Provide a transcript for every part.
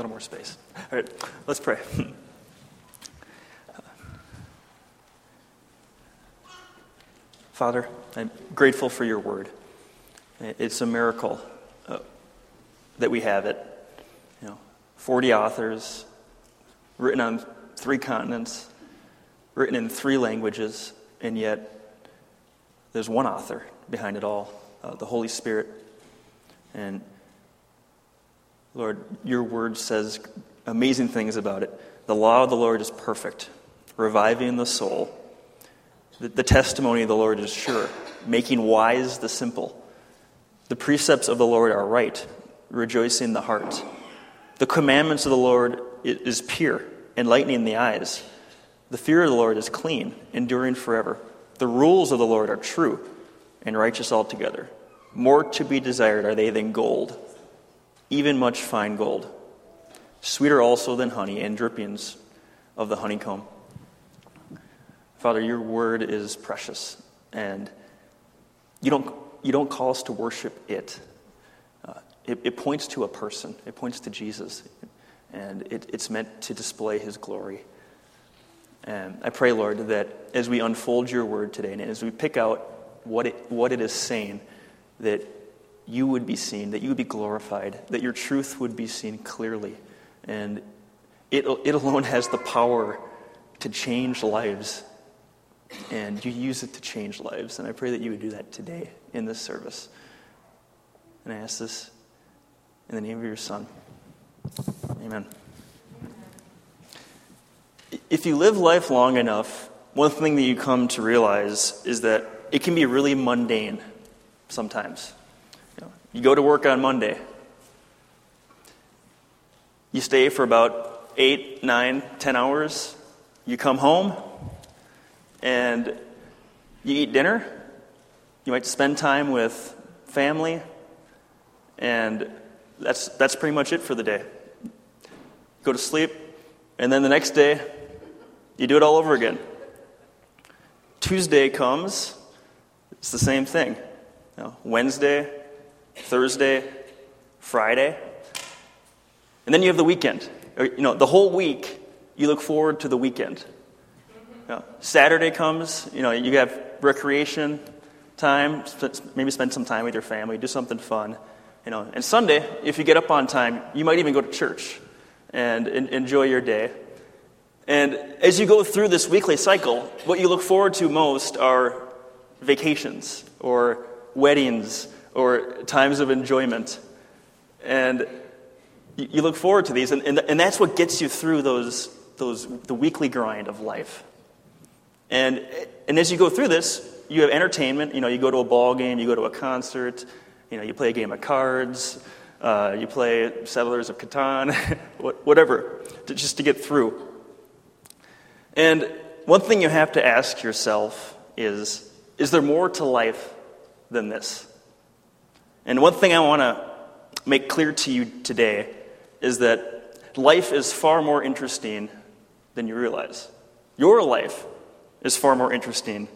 little more space. All right, let's pray. Father, I'm grateful for your word. It's a miracle uh, that we have it. You know, 40 authors, written on three continents, written in three languages, and yet there's one author behind it all uh, the Holy Spirit. And Lord, your word says amazing things about it. The law of the Lord is perfect, reviving the soul. The, the testimony of the Lord is sure, making wise the simple. The precepts of the Lord are right, rejoicing the heart. The commandments of the Lord is pure, enlightening the eyes. The fear of the Lord is clean, enduring forever. The rules of the Lord are true and righteous altogether. More to be desired are they than gold, even much fine gold. Sweeter also than honey and drippings of the honeycomb. Father, your word is precious, and you don't, you don't call us to worship it. Uh, it. it. points to a person, it points to Jesus, and it, it's meant to display his glory. And I pray, Lord, that as we unfold your word today, and as we pick out what it, what it is saying, that you would be seen, that you would be glorified, that your truth would be seen clearly. And it, it alone has the power to change lives. And you use it to change lives. And I pray that you would do that today in this service. And I ask this in the name of your Son. Amen. If you live life long enough, one thing that you come to realize is that it can be really mundane sometimes. You, go to work on Monday, you stay for about eight, nine, ten hours, you come home, and you eat dinner. You might spend time with family, and that's, that's pretty much it for the day. Go to sleep, and then the next day, you do it all over again. Tuesday comes, it's the same thing. You know, Wednesday, Thursday, Friday. And then you have the weekend. You know, the whole week, you look forward to the weekend. You know, Saturday comes, you know, you have recreation time, maybe spend some time with your family, do something fun. You know, and Sunday, if you get up on time, you might even go to church and enjoy your day. And as you go through this weekly cycle, what you look forward to most are vacations or weddings or times of enjoyment. And you look forward to these, and, and, and that's what gets you through those, those, the weekly grind of life. And, and as you go through this, you have entertainment. You know, you go to a ball game, you go to a concert, you know, you play a game of cards, uh, you play Settlers of Catan, whatever, to, just to get through. And one thing you have to ask yourself is is there more to life than this? And one thing I want to make clear to you today is that life is far more interesting than you realize. Your life is far more interesting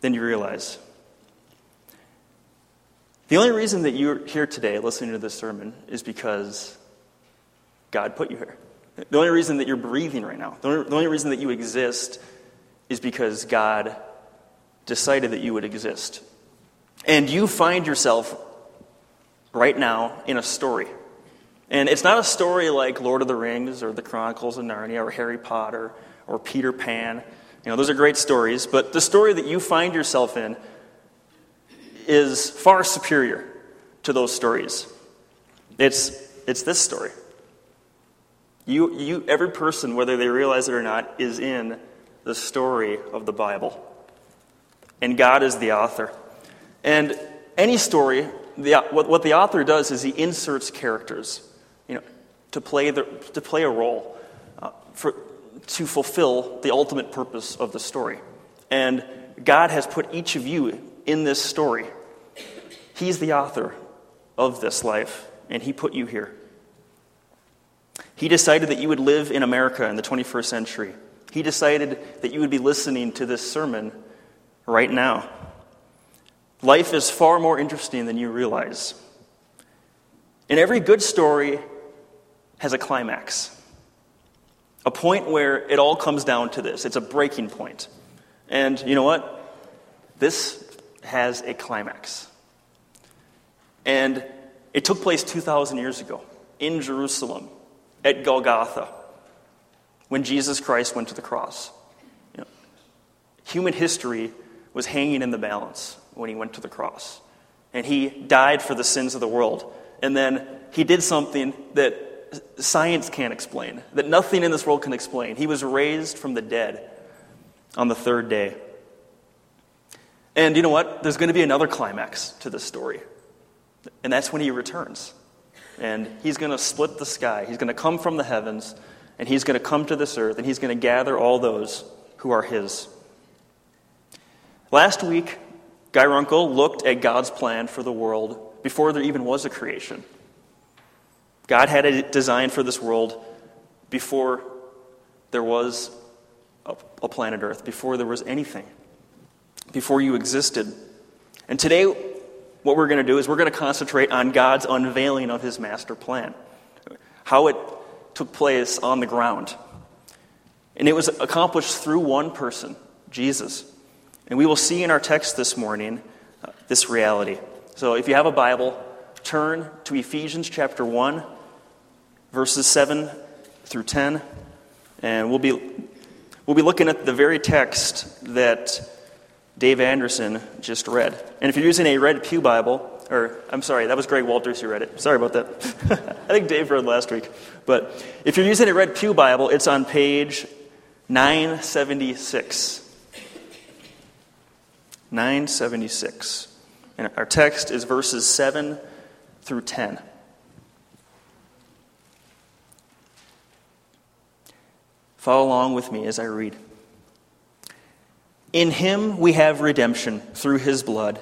than you realize. The only reason that you're here today listening to this sermon is because God put you here. The only reason that you're breathing right now, the only, the only reason that you exist is because God decided that you would exist. And you find yourself right now in a story. And it's not a story like Lord of the Rings or the Chronicles of Narnia or Harry Potter or Peter Pan. You know, those are great stories, but the story that you find yourself in is far superior to those stories. It's, it's this story. You, you, every person, whether they realize it or not, is in the story of the Bible. And God is the author. And any story, the, what, what the author does is he inserts characters you know, to, play the, to play a role, uh, for, to fulfill the ultimate purpose of the story. And God has put each of you in this story. He's the author of this life, and He put you here. He decided that you would live in America in the 21st century. He decided that you would be listening to this sermon right now. Life is far more interesting than you realize. And every good story, has a climax. A point where it all comes down to this. It's a breaking point. And you know what? This has a climax. And it took place 2,000 years ago in Jerusalem at Golgotha when Jesus Christ went to the cross. You know, human history was hanging in the balance when he went to the cross. And he died for the sins of the world. And then he did something that science can't explain, that nothing in this world can explain. He was raised from the dead on the third day. And you know what? There's going to be another climax to this story. And that's when he returns. And he's going to split the sky. He's going to come from the heavens, and he's going to come to this earth, and he's going to gather all those who are his. Last week, Guy Runkle looked at God's plan for the world before there even was a creation. God had a design for this world before there was a planet Earth, before there was anything before you existed. And today, what we're going to do is we're going to concentrate on God's unveiling of his master plan, how it took place on the ground. And it was accomplished through one person, Jesus. And we will see in our text this morning uh, this reality. So if you have a Bible, turn to Ephesians chapter 1, verses 7 through 10. And we'll be, we'll be looking at the very text that Dave Anderson just read. And if you're using a Red Pew Bible, or I'm sorry, that was Greg Walters who read it. Sorry about that. I think Dave read last week. But if you're using a Red Pew Bible, it's on page 976. 976. And our text is verses 7 through 10. Follow along with me as I read. In him we have redemption through his blood,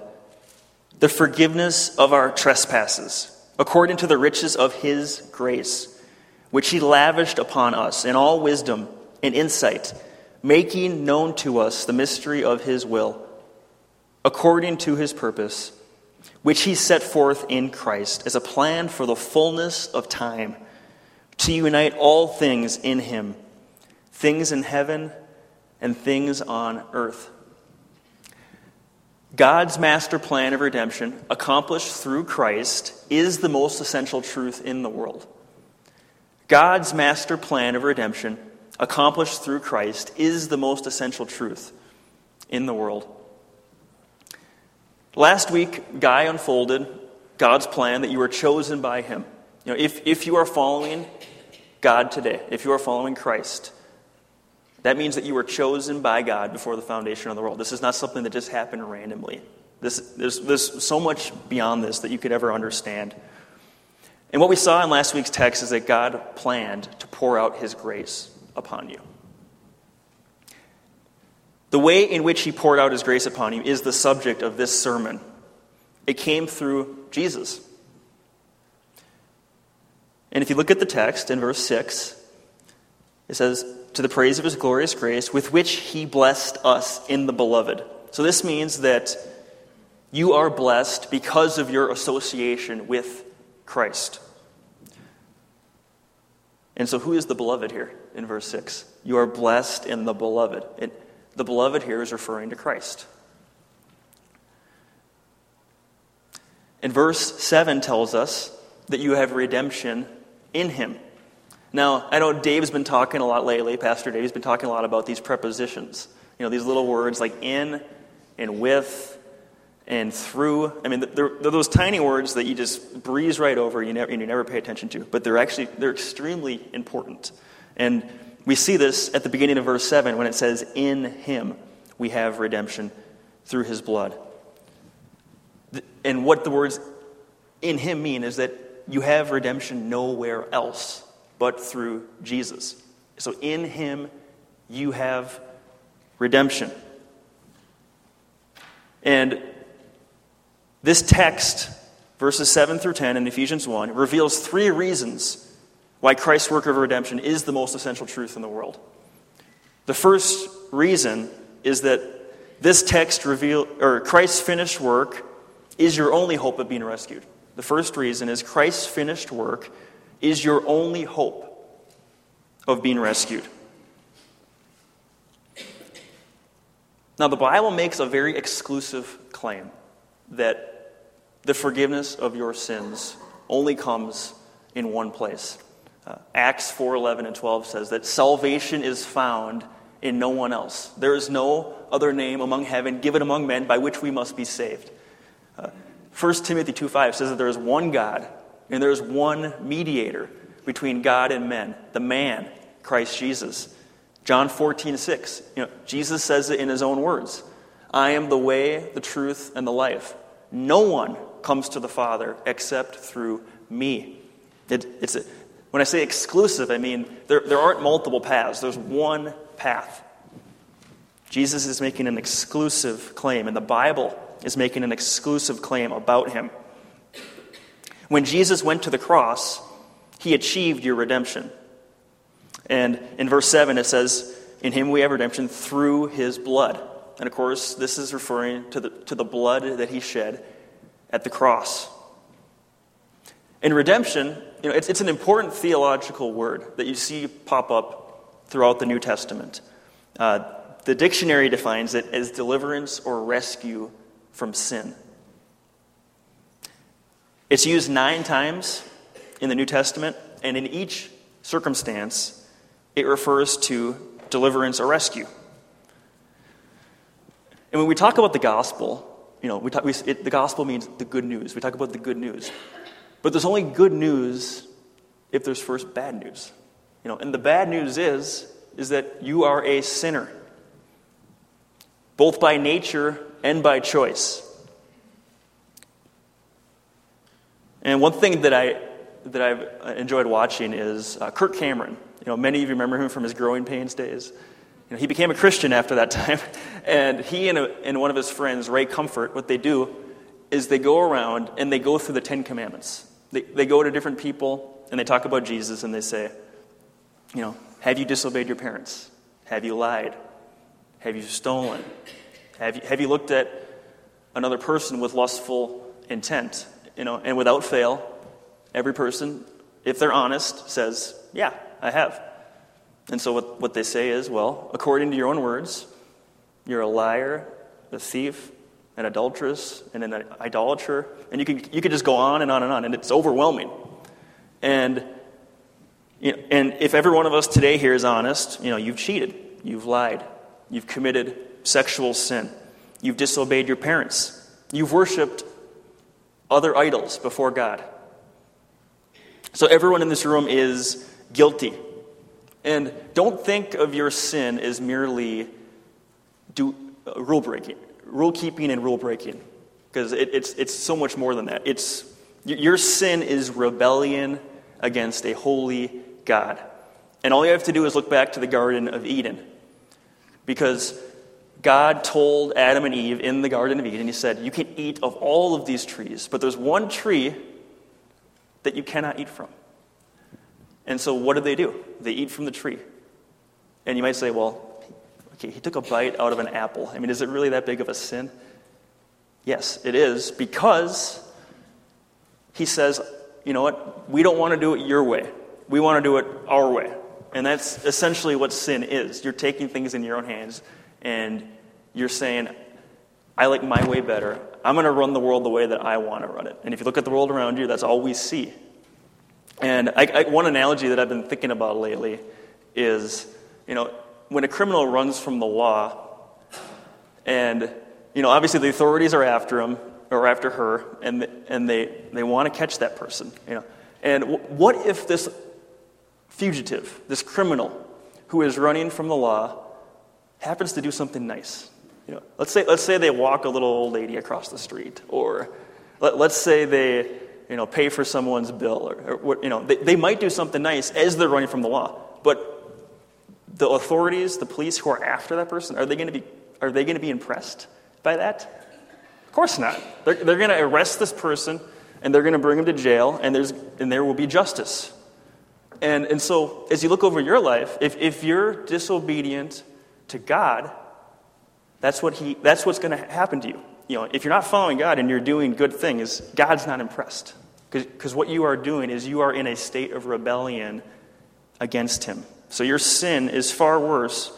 the forgiveness of our trespasses, according to the riches of his grace, which he lavished upon us in all wisdom and insight, making known to us the mystery of his will, according to his purpose, which he set forth in Christ as a plan for the fullness of time, to unite all things in him, things in heaven and things on earth. God's master plan of redemption, accomplished through Christ, is the most essential truth in the world. God's master plan of redemption, accomplished through Christ, is the most essential truth in the world. Last week, Guy unfolded God's plan that you were chosen by Him. You know, if, if you are following God today, if you are following Christ, that means that you were chosen by God before the foundation of the world. This is not something that just happened randomly. This, there's, there's so much beyond this that you could ever understand. And what we saw in last week's text is that God planned to pour out his grace upon you. The way in which he poured out his grace upon you is the subject of this sermon. It came through Jesus. And if you look at the text in verse 6, it says, to the praise of his glorious grace, with which he blessed us in the beloved. So this means that you are blessed because of your association with Christ. And so, who is the beloved here in verse 6? You are blessed in the beloved. The beloved here is referring to Christ. And verse 7 tells us that you have redemption in him. Now, I know Dave's been talking a lot lately, Pastor Dave's been talking a lot about these prepositions. You know, these little words like in and with and through. I mean, they're, they're those tiny words that you just breeze right over you never, and you never pay attention to, but they're actually they're extremely important. And we see this at the beginning of verse 7 when it says, In him we have redemption through his blood. And what the words in him mean is that you have redemption nowhere else but through Jesus. So in him you have redemption. And this text, verses 7 through 10 in Ephesians 1, reveals three reasons why Christ's work of redemption is the most essential truth in the world. The first reason is that this text reveal or Christ's finished work is your only hope of being rescued. The first reason is Christ's finished work is your only hope of being rescued. Now, the Bible makes a very exclusive claim that the forgiveness of your sins only comes in one place. Uh, Acts 4 11 and 12 says that salvation is found in no one else. There is no other name among heaven given among men by which we must be saved. Uh, 1 Timothy 2 5 says that there is one God and there is one mediator between God and men, the man, Christ Jesus. John 14, 6. You know, Jesus says it in his own words I am the way, the truth, and the life. No one comes to the Father except through me. It, it's a, when I say exclusive, I mean there, there aren't multiple paths, there's one path. Jesus is making an exclusive claim, and the Bible is making an exclusive claim about him. When Jesus went to the cross, he achieved your redemption. And in verse 7, it says, In him we have redemption through his blood. And of course, this is referring to the, to the blood that he shed at the cross. In redemption, you know, it's, it's an important theological word that you see pop up throughout the New Testament. Uh, the dictionary defines it as deliverance or rescue from sin. It's used nine times in the New Testament, and in each circumstance, it refers to deliverance or rescue. And when we talk about the gospel, you know, we talk, we, it, the gospel means the good news. We talk about the good news. But there's only good news if there's first bad news. You know, and the bad news is, is that you are a sinner, both by nature and by choice. And one thing that, I, that I've enjoyed watching is uh, Kirk Cameron. You know, many of you remember him from his growing pains days. You know, he became a Christian after that time, and he and, a, and one of his friends, Ray Comfort, what they do is they go around and they go through the Ten Commandments. They, they go to different people and they talk about Jesus and they say, you know, have you disobeyed your parents? Have you lied? Have you stolen? Have you, have you looked at another person with lustful intent? You know, and without fail, every person, if they're honest, says, yeah, I have. And so what, what they say is, well, according to your own words, you're a liar, a thief, an adulteress, and an idolater. And you can, you could just go on and on and on, and it's overwhelming. And, you know, and if every one of us today here is honest, you know, you've cheated, you've lied, you've committed sexual sin, you've disobeyed your parents, you've worshiped other idols before God. So everyone in this room is guilty. And don't think of your sin as merely do, uh, rule breaking, rule keeping and rule breaking, because it, it's, it's so much more than that. It's, your sin is rebellion against a holy God. And all you have to do is look back to the Garden of Eden. Because God told Adam and Eve in the Garden of Eden, He said, You can eat of all of these trees, but there's one tree that you cannot eat from. And so what do they do? They eat from the tree. And you might say, well, okay, he took a bite out of an apple. I mean, is it really that big of a sin? Yes, it is, because he says, you know what? We don't want to do it your way. We want to do it our way. And that's essentially what sin is. You're taking things in your own hands and you're saying, I like my way better. I'm going to run the world the way that I want to run it. And if you look at the world around you, that's all we see. And I, I, one analogy that I've been thinking about lately is, you know, when a criminal runs from the law, and, you know, obviously the authorities are after him or after her, and, and they, they want to catch that person, you know. And w- what if this fugitive, this criminal who is running from the law, happens to do something nice? You know, let's say, let's say they walk a little old lady across the street, or let, let's say they, you know, pay for someone's bill, or, or you know, they, they might do something nice as they're running from the law. But the authorities, the police who are after that person, are they going to be, are they going to be impressed by that? Of course not. They're, they're going to arrest this person and they're going to bring him to jail and, there's, and there will be justice. And, and so, as you look over your life, if, if you're disobedient to God, that's, what he, that's what's going to happen to you you know, if you're not following God and you're doing good things, God's not impressed. Because what you are doing is you are in a state of rebellion against Him. So your sin is far worse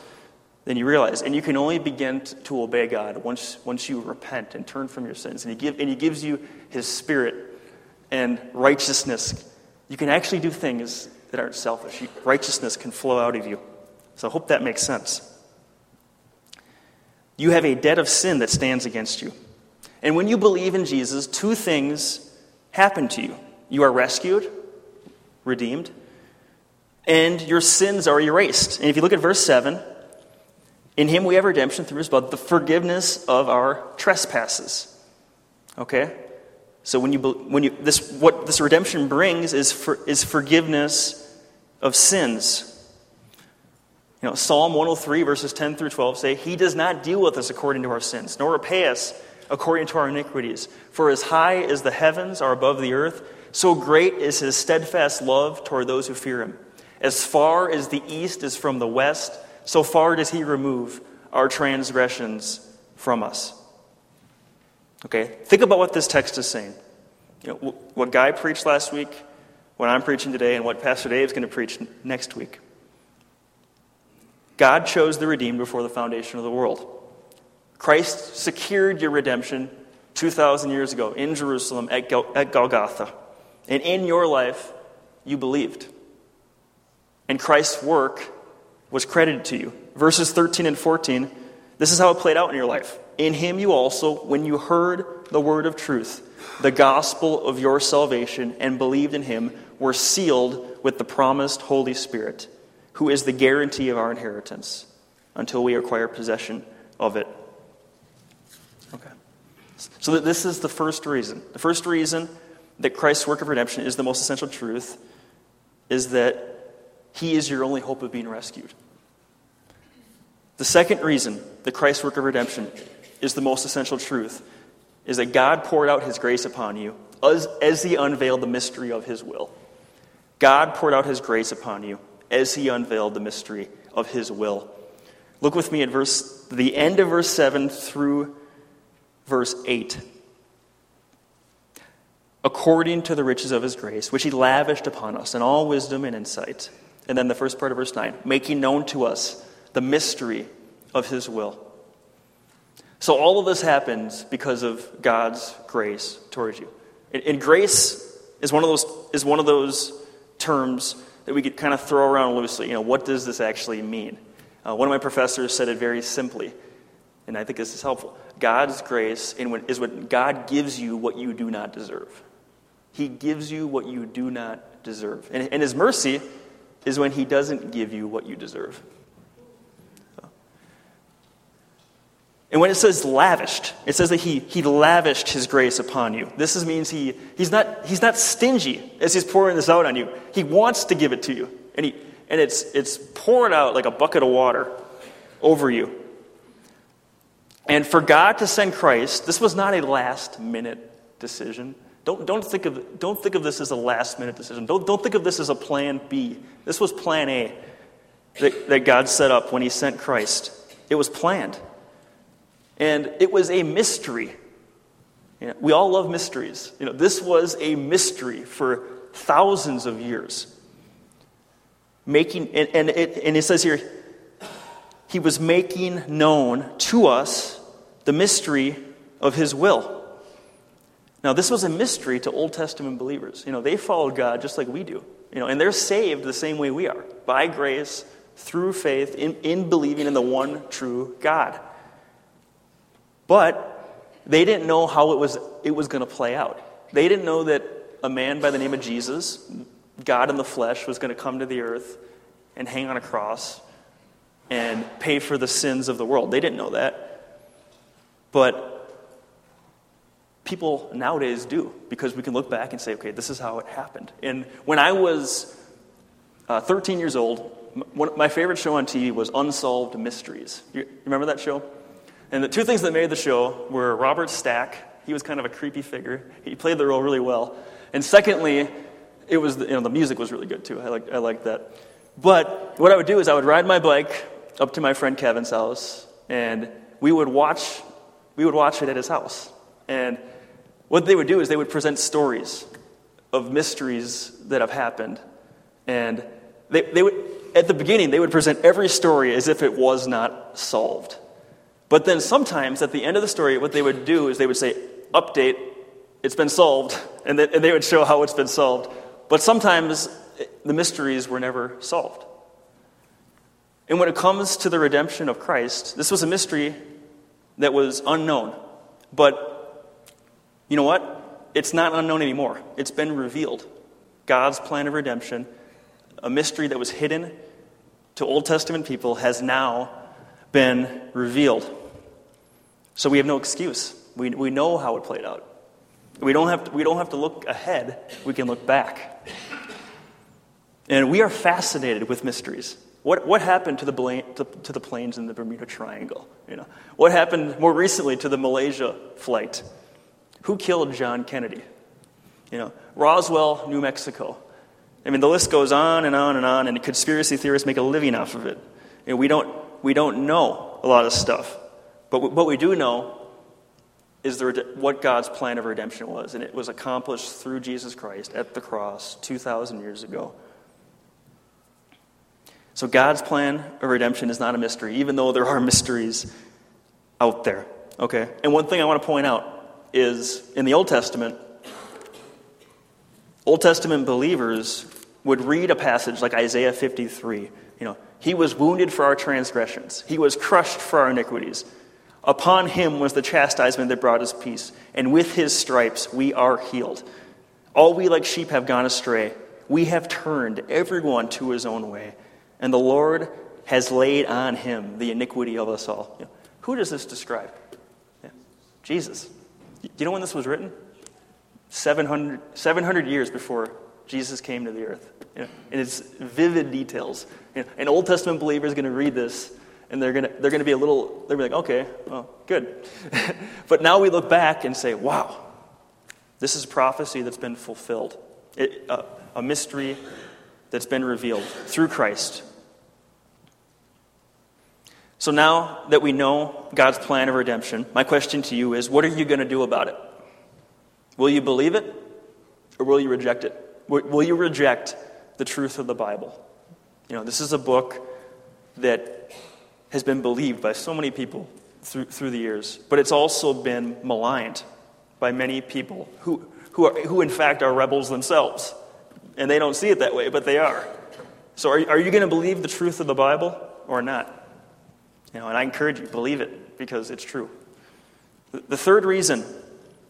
than you realize. And you can only begin to obey God once, once you repent and turn from your sins. And he, give, and he gives you His Spirit and righteousness. You can actually do things that aren't selfish. Righteousness can flow out of you. So I hope that makes sense. You have a debt of sin that stands against you. And when you believe in Jesus, two things happen to you you are rescued, redeemed, and your sins are erased. And if you look at verse 7, in him we have redemption through his blood, the forgiveness of our trespasses. Okay? So when you, when you this what this redemption brings is for, is forgiveness of sins. You know, Psalm 103 verses 10 through 12 say, "He does not deal with us according to our sins, nor repay us according to our iniquities. For as high as the heavens are above the earth, so great is his steadfast love toward those who fear him. As far as the east is from the west, so far does he remove our transgressions from us. Okay, think about what this text is saying. You know, what Guy preached last week, what I'm preaching today, and what Pastor Dave is going to preach next week. God chose the redeemed before the foundation of the world. Christ secured your redemption 2,000 years ago in Jerusalem at, at Golgotha. And in your life, you believed. And Christ's work was credited to you. Verses 13 and 14, this is how it played out in your life. In him you also, when you heard the word of truth, the gospel of your salvation, and believed in him, were sealed with the promised Holy Spirit, who is the guarantee of our inheritance until we acquire possession of it. Okay. So this is the first reason. The first reason that Christ's work of redemption is the most essential truth is that he is your only hope of being rescued. The second reason the Christ's work of redemption is the most essential truth is that God poured out his grace upon you as, as he unveiled the mystery of his will. God poured out his grace upon you as he unveiled the mystery of his will. Look with me at verse the end of verse 7 through verse 8. According to the riches of his grace, which he lavished upon us in all wisdom and insight and then the first part of verse 9, making known to us the mystery of his will. So all of this happens because of God's grace towards you. And, and grace is one of those is one of those terms that we could kind of throw around loosely. You know, what does this actually mean? Uh, one of my professors said it very simply, and I think this is helpful. God's grace is when God gives you what you do not deserve. He gives you what you do not deserve. And, and His mercy is when He doesn't give you what you deserve. And when it says lavished, it says that he, he lavished his grace upon you. This is, means he, he's, not, he's not stingy as he's pouring this out on you. He wants to give it to you. And, he, and it's, it's poured out like a bucket of water over you. And for God to send Christ, this was not a last minute decision. Don't, don't, think of, don't think of this as a last minute decision. Don't, don't think of this as a plan B. This was plan A that, that God set up when He sent Christ. It was planned. And it was a mystery. You know, we all love mysteries. You know, this was a mystery for thousands of years. Making, and, and, it, and it says here, he was making known to us the mystery of his will. Now, this was a mystery to Old Testament believers. You know, they followed God just like we do. You know, and they're saved the same way we are by grace, through faith, in, in believing in the one true God. But they didn't know how it was, it was going to play out. They didn't know that a man by the name of Jesus, God in the flesh, was going to come to the earth and hang on a cross and pay for the sins of the world. They didn't know that. But people nowadays do because we can look back and say, okay, this is how it happened. And when I was uh, 13 years old, my favorite show on TV was Unsolved Mysteries. You remember that show? And the two things that made the show were Robert Stack. He was kind of a creepy figure. He played the role really well. And secondly, it was the, you know the music was really good too. I like I liked that. But what I would do is I would ride my bike up to my friend Kevin's house, and we would watch we would watch it at his house. And what they would do is they would present stories of mysteries that have happened. And they, they would, at the beginning, they would present every story as if it was not solved. But then sometimes at the end of the story, what they would do is they would say, Update, it's been solved. And they, and they would show how it's been solved. But sometimes the mysteries were never solved. And when it comes to the redemption of Christ, this was a mystery that was unknown. But you know what? It's not unknown anymore. It's been revealed. God's plan of redemption, a mystery that was hidden to Old Testament people, has now been revealed. So we have no excuse. We, we know how it played out. We don't, have to, we don't have to look ahead, we can look back. And we are fascinated with mysteries. What, what happened to the, to, to the planes in the Bermuda Triangle? You know, what happened more recently to the Malaysia flight? Who killed John Kennedy? You know, Roswell, New Mexico. I mean, the list goes on and on and on, and conspiracy theorists make a living off of it. And we don't, we don't know a lot of stuff. But what we do know is the, what God's plan of redemption was, and it was accomplished through Jesus Christ at the cross 2,000 years ago. So God's plan of redemption is not a mystery, even though there are mysteries out there. Okay? And one thing I want to point out is in the Old Testament, Old Testament believers would read a passage like Isaiah 53. You know, he was wounded for our transgressions, he was crushed for our iniquities. Upon him was the chastisement that brought us peace, and with his stripes we are healed. All we like sheep have gone astray. We have turned everyone to his own way and the Lord has laid on him the iniquity of us all. who does this describe? Jesus. Do you know when this was written? 700, 700 years before Jesus came to the earth. You know, in its vivid details. You know, an Old Testament believer is going to read this and they're going to, they're to be a little, they're going to be like, okay, well, good. but now we look back and say, wow, this is prophecy that's been fulfilled. It, uh, a mystery that's been revealed through Christ. So now that we know God's plan of redemption, my question to you is what are you going to do about it? Will you believe it or will you reject it? Will you reject the truth of the Bible? You know, this is a book that has been believed by so many people through, through the years, but it's also been maligned by many people who, who, are, who, in fact, are rebels themselves. And they don't see it that way, but they are. So are, are you going to believe the truth of the Bible or not? Know, and I encourage you, believe it because it's true. The third reason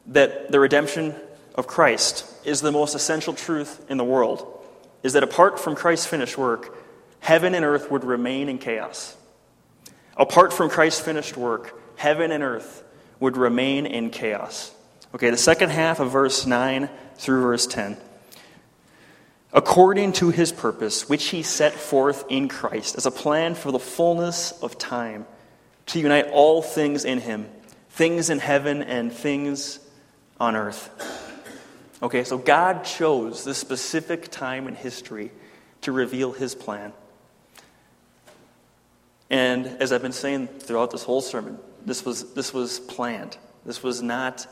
that the redemption of Christ is the most essential truth in the world is that apart from Christ's finished work, heaven and earth would remain in chaos. Apart from Christ's finished work, heaven and earth would remain in chaos. Okay, the second half of verse 9 through verse 10 according to his purpose, which he set forth in Christ as a plan for the fullness of time, to unite all things in him, things in heaven and things on earth. Okay, so God chose this specific time in history to reveal his plan. And as I've been saying throughout this whole sermon, this was, this was planned. This was not,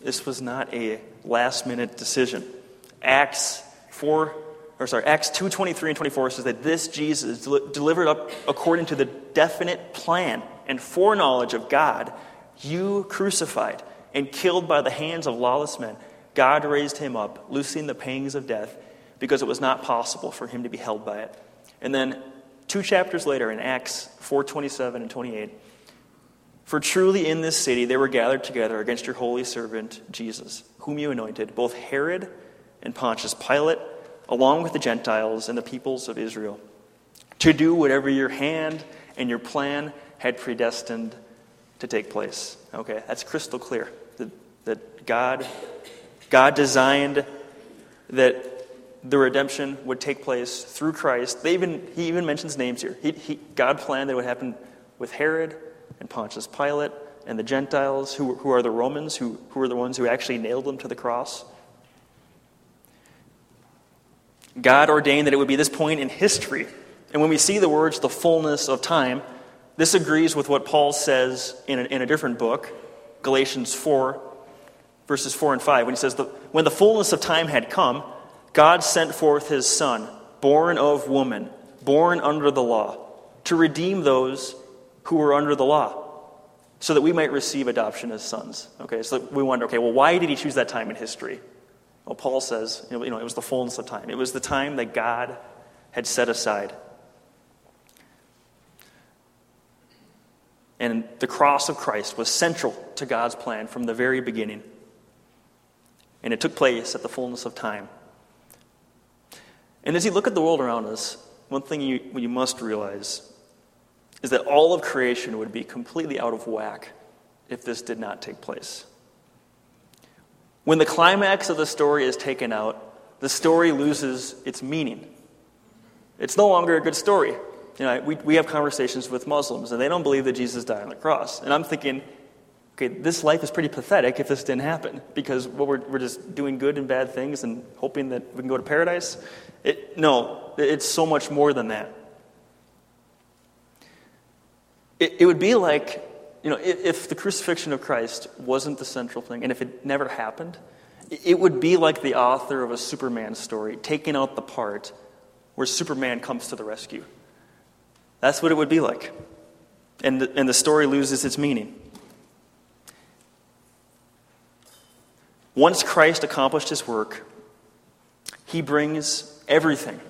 this was not a last minute decision. Acts 4 or sorry, Acts 2 23 and 24 says that this Jesus delivered up according to the definite plan and foreknowledge of God, you crucified and killed by the hands of lawless men. God raised him up, loosing the pangs of death, because it was not possible for him to be held by it. And then two chapters later in Acts 4:27 and 28, for truly in this city they were gathered together against your holy servant Jesus, whom you anointed, both Herod and Pontius Pilate, along with the Gentiles and the peoples of Israel, to do whatever your hand and your plan had predestined to take place. Okay, that's crystal clear. That, that God, God designed that the redemption would take place through Christ. They even, he even mentions names here. He, he, God planned that it would happen with Herod and Pontius Pilate and the Gentiles, who, who are the Romans, who, who are the ones who actually nailed them to the cross. God ordained that it would be this point in history. And when we see the words, the fullness of time, this agrees with what Paul says in a, in a different book, Galatians 4, verses 4 and 5, when he says, When the fullness of time had come, God sent forth his Son, born of woman, born under the law, to redeem those who were under the law, so that we might receive adoption as sons. Okay, so we wonder, okay, well, why did he choose that time in history? Well, Paul says, you know, it was the fullness of time. It was the time that God had set aside. And the cross of Christ was central to God's plan from the very beginning. And it took place at the fullness of time. And as you look at the world around us, one thing you, you must realize is that all of creation would be completely out of whack if this did not take place. When the climax of the story is taken out, the story loses its meaning. It's no longer a good story. You know, we, we have conversations with Muslims, and they don't believe that Jesus died on the cross. And I'm thinking, okay, this life is pretty pathetic if this didn't happen, because what we're, we're just doing good and bad things and hoping that we can go to paradise. It, no, it's so much more than that. It, it would be like, you know, if, if the crucifixion of Christ wasn't the central thing, and if it never happened, it would be like the author of a Superman story taking out the part where Superman comes to the rescue. That's what it would be like. And the, and the story loses its meaning. Once Christ accomplished his work, he brings everything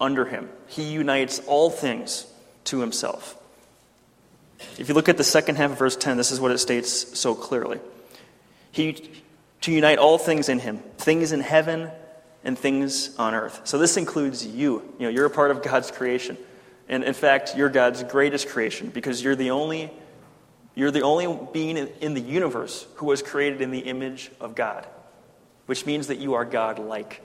under him. He unites all things to himself. If you look at the second half of verse 10, this is what it states so clearly. He to unite all things in him, things in heaven and things on earth. So this includes you. You know, you're a part of God's creation. And in fact, you're God's greatest creation because you're the only you're the only being in the universe who was created in the image of God, which means that you are God like.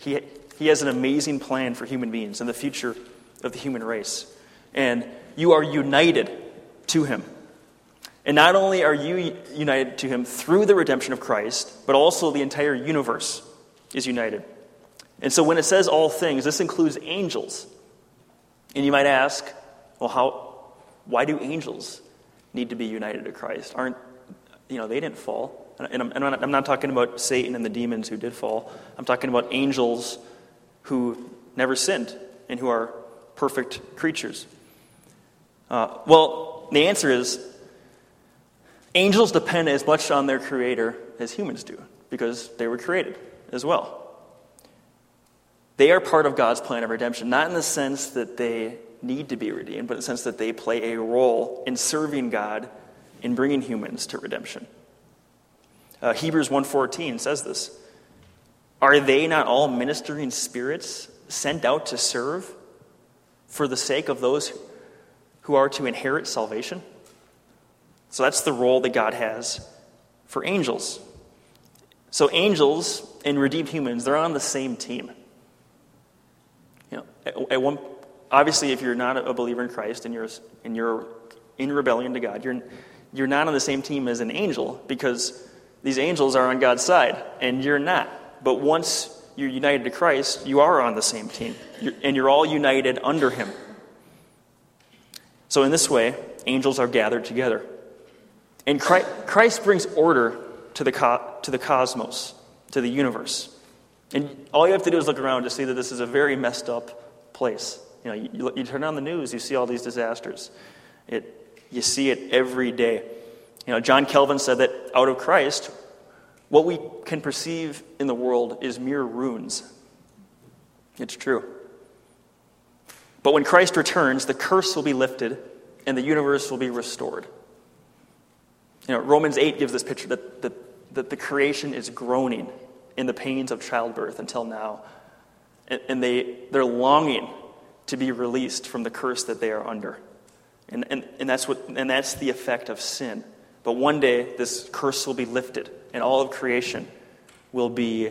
He, he has an amazing plan for human beings and the future of the human race. And you are united to Him. And not only are you united to Him through the redemption of Christ, but also the entire universe is united. And so when it says all things, this includes angels. And you might ask, well, how, why do angels need to be united to Christ? Aren't, you know, they didn't fall. And I'm, and I'm not talking about Satan and the demons who did fall. I'm talking about angels who never sinned and who are perfect creatures. Uh, well, the answer is angels depend as much on their creator as humans do because they were created as well. They are part of God's plan of redemption, not in the sense that they need to be redeemed, but in the sense that they play a role in serving God in bringing humans to redemption. Uh, Hebrews 1:14 says this. Are they not all ministering spirits sent out to serve for the sake of those who are to inherit salvation? So that's the role that God has for angels. So angels and redeemed humans, they're on the same team. You know, at, one, obviously, if you're not a believer in Christ and you're, and you're in rebellion to God, you're, you're not on the same team as an angel because these angels are on God's side and you're not. But once you're united to Christ, you are on the same team you're, and you're all united under Him. So, in this way, angels are gathered together. And Christ brings order to the, co- to the cosmos, to the universe. And all you have to do is look around to see that this is a very messed up place. You know, you, you turn on the news, you see all these disasters. It, you see it every day. You know, John Calvin said that out of Christ, what we can perceive in the world is mere ruins. It's true. But when Christ returns, the curse will be lifted and the universe will be restored. You know, Romans 8 gives this picture that, that, that the creation is groaning in the pains of childbirth until now. And, and they, they're longing to be released from the curse that they are under. And, and, and, that's what, and that's the effect of sin. But one day, this curse will be lifted, and all of creation will be,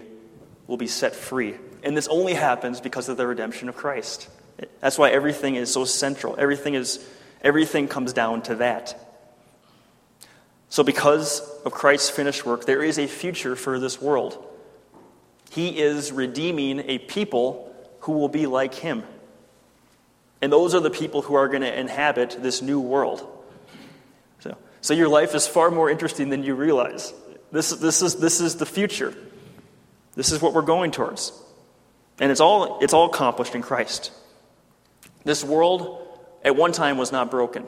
will be set free. And this only happens because of the redemption of Christ. That's why everything is so central. Everything, is, everything comes down to that. So, because of Christ's finished work, there is a future for this world. He is redeeming a people who will be like him. And those are the people who are going to inhabit this new world. So, so your life is far more interesting than you realize. This, this, is, this is the future. This is what we're going towards. And it's all, it's all accomplished in Christ. This world at one time was not broken,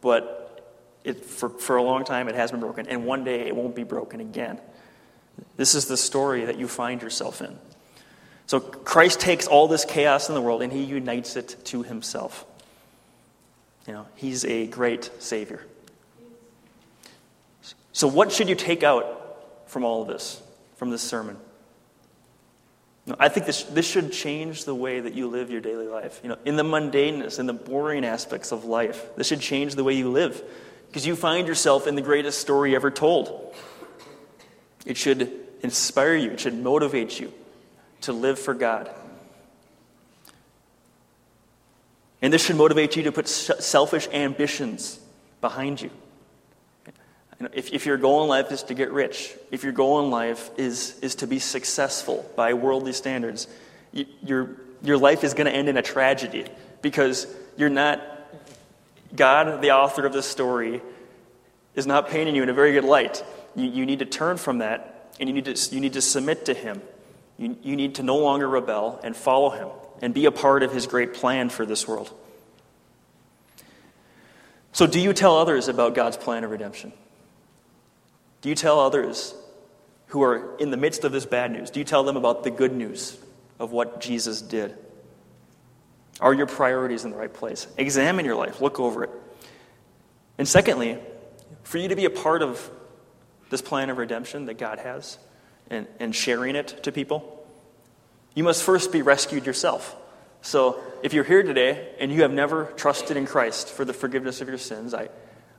but it, for, for a long time it has been broken, and one day it won't be broken again. This is the story that you find yourself in. So Christ takes all this chaos in the world and he unites it to himself. You know, he's a great savior. So what should you take out from all of this, from this sermon? I think this, this should change the way that you live your daily life. You know, in the mundaneness, in the boring aspects of life, this should change the way you live because you find yourself in the greatest story ever told. It should inspire you, it should motivate you to live for God. And this should motivate you to put selfish ambitions behind you. If, if your goal in life is to get rich, if your goal in life is, is to be successful by worldly standards, you, your, your life is going to end in a tragedy because you're not, God, the author of this story, is not painting you in a very good light. You, you need to turn from that and you need to, you need to submit to Him. You, you need to no longer rebel and follow Him and be a part of His great plan for this world. So, do you tell others about God's plan of redemption? Do you tell others who are in the midst of this bad news? Do you tell them about the good news of what Jesus did? Are your priorities in the right place? Examine your life, look over it. And secondly, for you to be a part of this plan of redemption that God has and, and sharing it to people, you must first be rescued yourself. So if you're here today and you have never trusted in Christ for the forgiveness of your sins, I,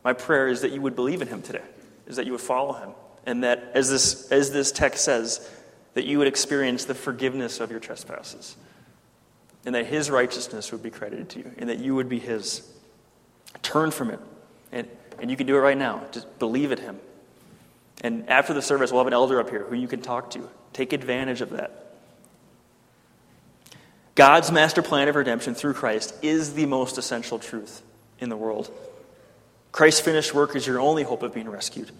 my prayer is that you would believe in Him today is that you would follow him. And that, as this, as this text says, that you would experience the forgiveness of your trespasses. And that his righteousness would be credited to you. And that you would be his. Turn from it. And, and you can do it right now. Just believe in him. And after the service, we'll have an elder up here who you can talk to. Take advantage of that. God's master plan of redemption through Christ is the most essential truth in the world. Christ's finished work is your only hope of being rescued.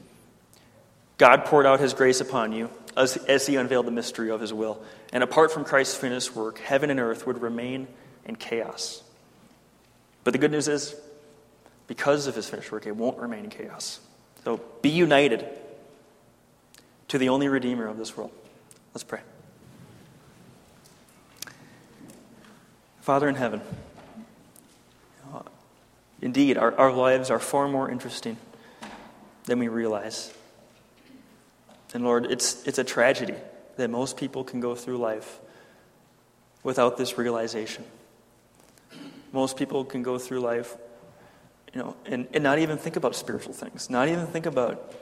God poured out his grace upon you as, as he unveiled the mystery of his will. And apart from Christ's finished work, heaven and earth would remain in chaos. But the good news is, because of his finished work, it won't remain in chaos. So be united to the only Redeemer of this world. Let's pray. Father in heaven, Indeed, our, our lives are far more interesting than we realize. And Lord, it's, it's a tragedy that most people can go through life without this realization. Most people can go through life, you know, and, and not even think about spiritual things, not even think about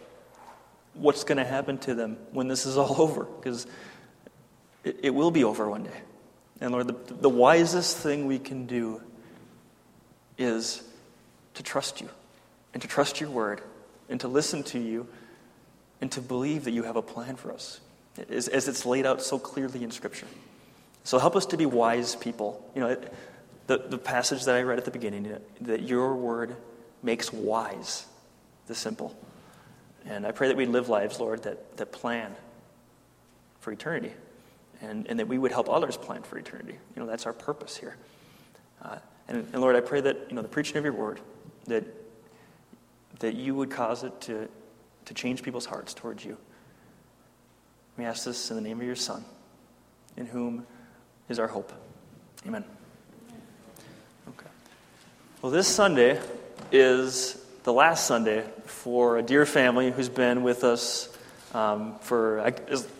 what's going to happen to them when this is all over, because it, it will be over one day. And Lord, the, the wisest thing we can do is to trust you and to trust your word and to listen to you and to believe that you have a plan for us as, as it's laid out so clearly in Scripture. So help us to be wise people. You know, the, the passage that I read at the beginning, that your word makes wise the simple. And I pray that we live lives, Lord, that, that plan for eternity and, and that we would help others plan for eternity. You know, that's our purpose here. Uh, and, and Lord, I pray that, you know, the preaching of your word that, that you would cause it to, to change people's hearts towards you. We ask this in the name of your Son, in whom is our hope. Amen. Okay. Well, this Sunday is the last Sunday for a dear family who's been with us um, for a,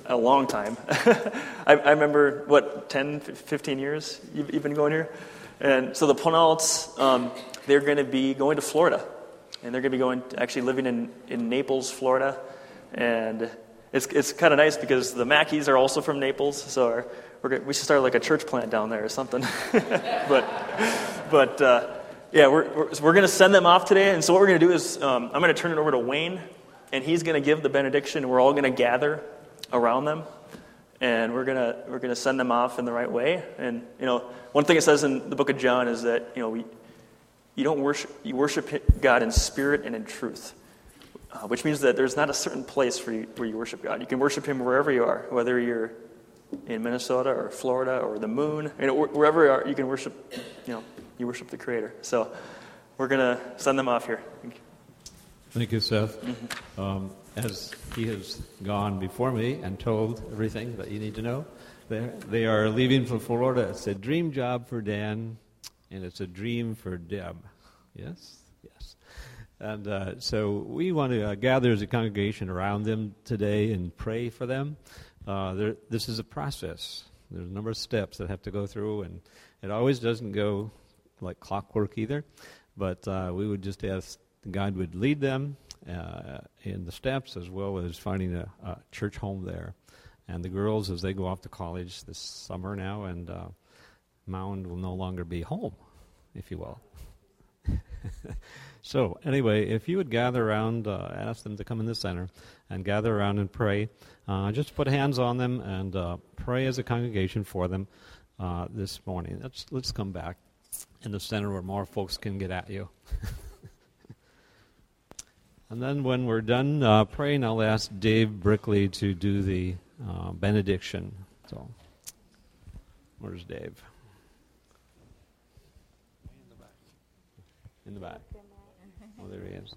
a, long time. I, I, remember, what, 10, 15 years you've, you've been going here? And so the Ponalts, um, they're going to be going to Florida. And they're going to be going, to actually living in, in Naples, Florida. And it's, it's kind of nice because the Mackeys are also from Naples. So our, we're, we should start like a church plant down there or something. but, but uh, yeah, we're, we're, we're going to send them off today. And so what we're going to do is um, I'm going to turn it over to Wayne. And he's going to give the benediction. And we're all going to gather around them and we're gonna we're gonna send them off in the right way. And you know, one thing it says in the book of John is that you know we you don't worship you worship God in spirit and in truth. uh, which means that there's not a certain place for you, where you worship God. You can worship Him wherever you are, whether you're in Minnesota or Florida or the moon. You know, wherever you are, you can worship. You know, you worship the Creator. So we're gonna send them off here. Thank you, Thank you Seth. Mm-hmm. Um, as he has gone before me and told everything that you need to know, they are leaving for Florida. It's a dream job for Dan, and it's a dream for Deb. Yes, yes. And uh, so we want to uh, gather as a congregation around them today and pray for them. Uh, this is a process. There's a number of steps that have to go through, and it always doesn't go like clockwork either. But uh, we would just ask God would lead them uh, in the steps as well as finding a, a church home there and the girls as they go off to college this summer now, and uh, Mound will no longer be home, if you will. so, anyway, if you would gather around, uh, ask them to come in the center and gather around and pray. Uh, just put hands on them and uh, pray as a congregation for them uh, this morning. Let's, let's come back in the center where more folks can get at you. and then when we're done uh, praying, I'll ask Dave Brickley to do the uh, benediction. So, where's Dave? In the back. In the back. Oh, there he is.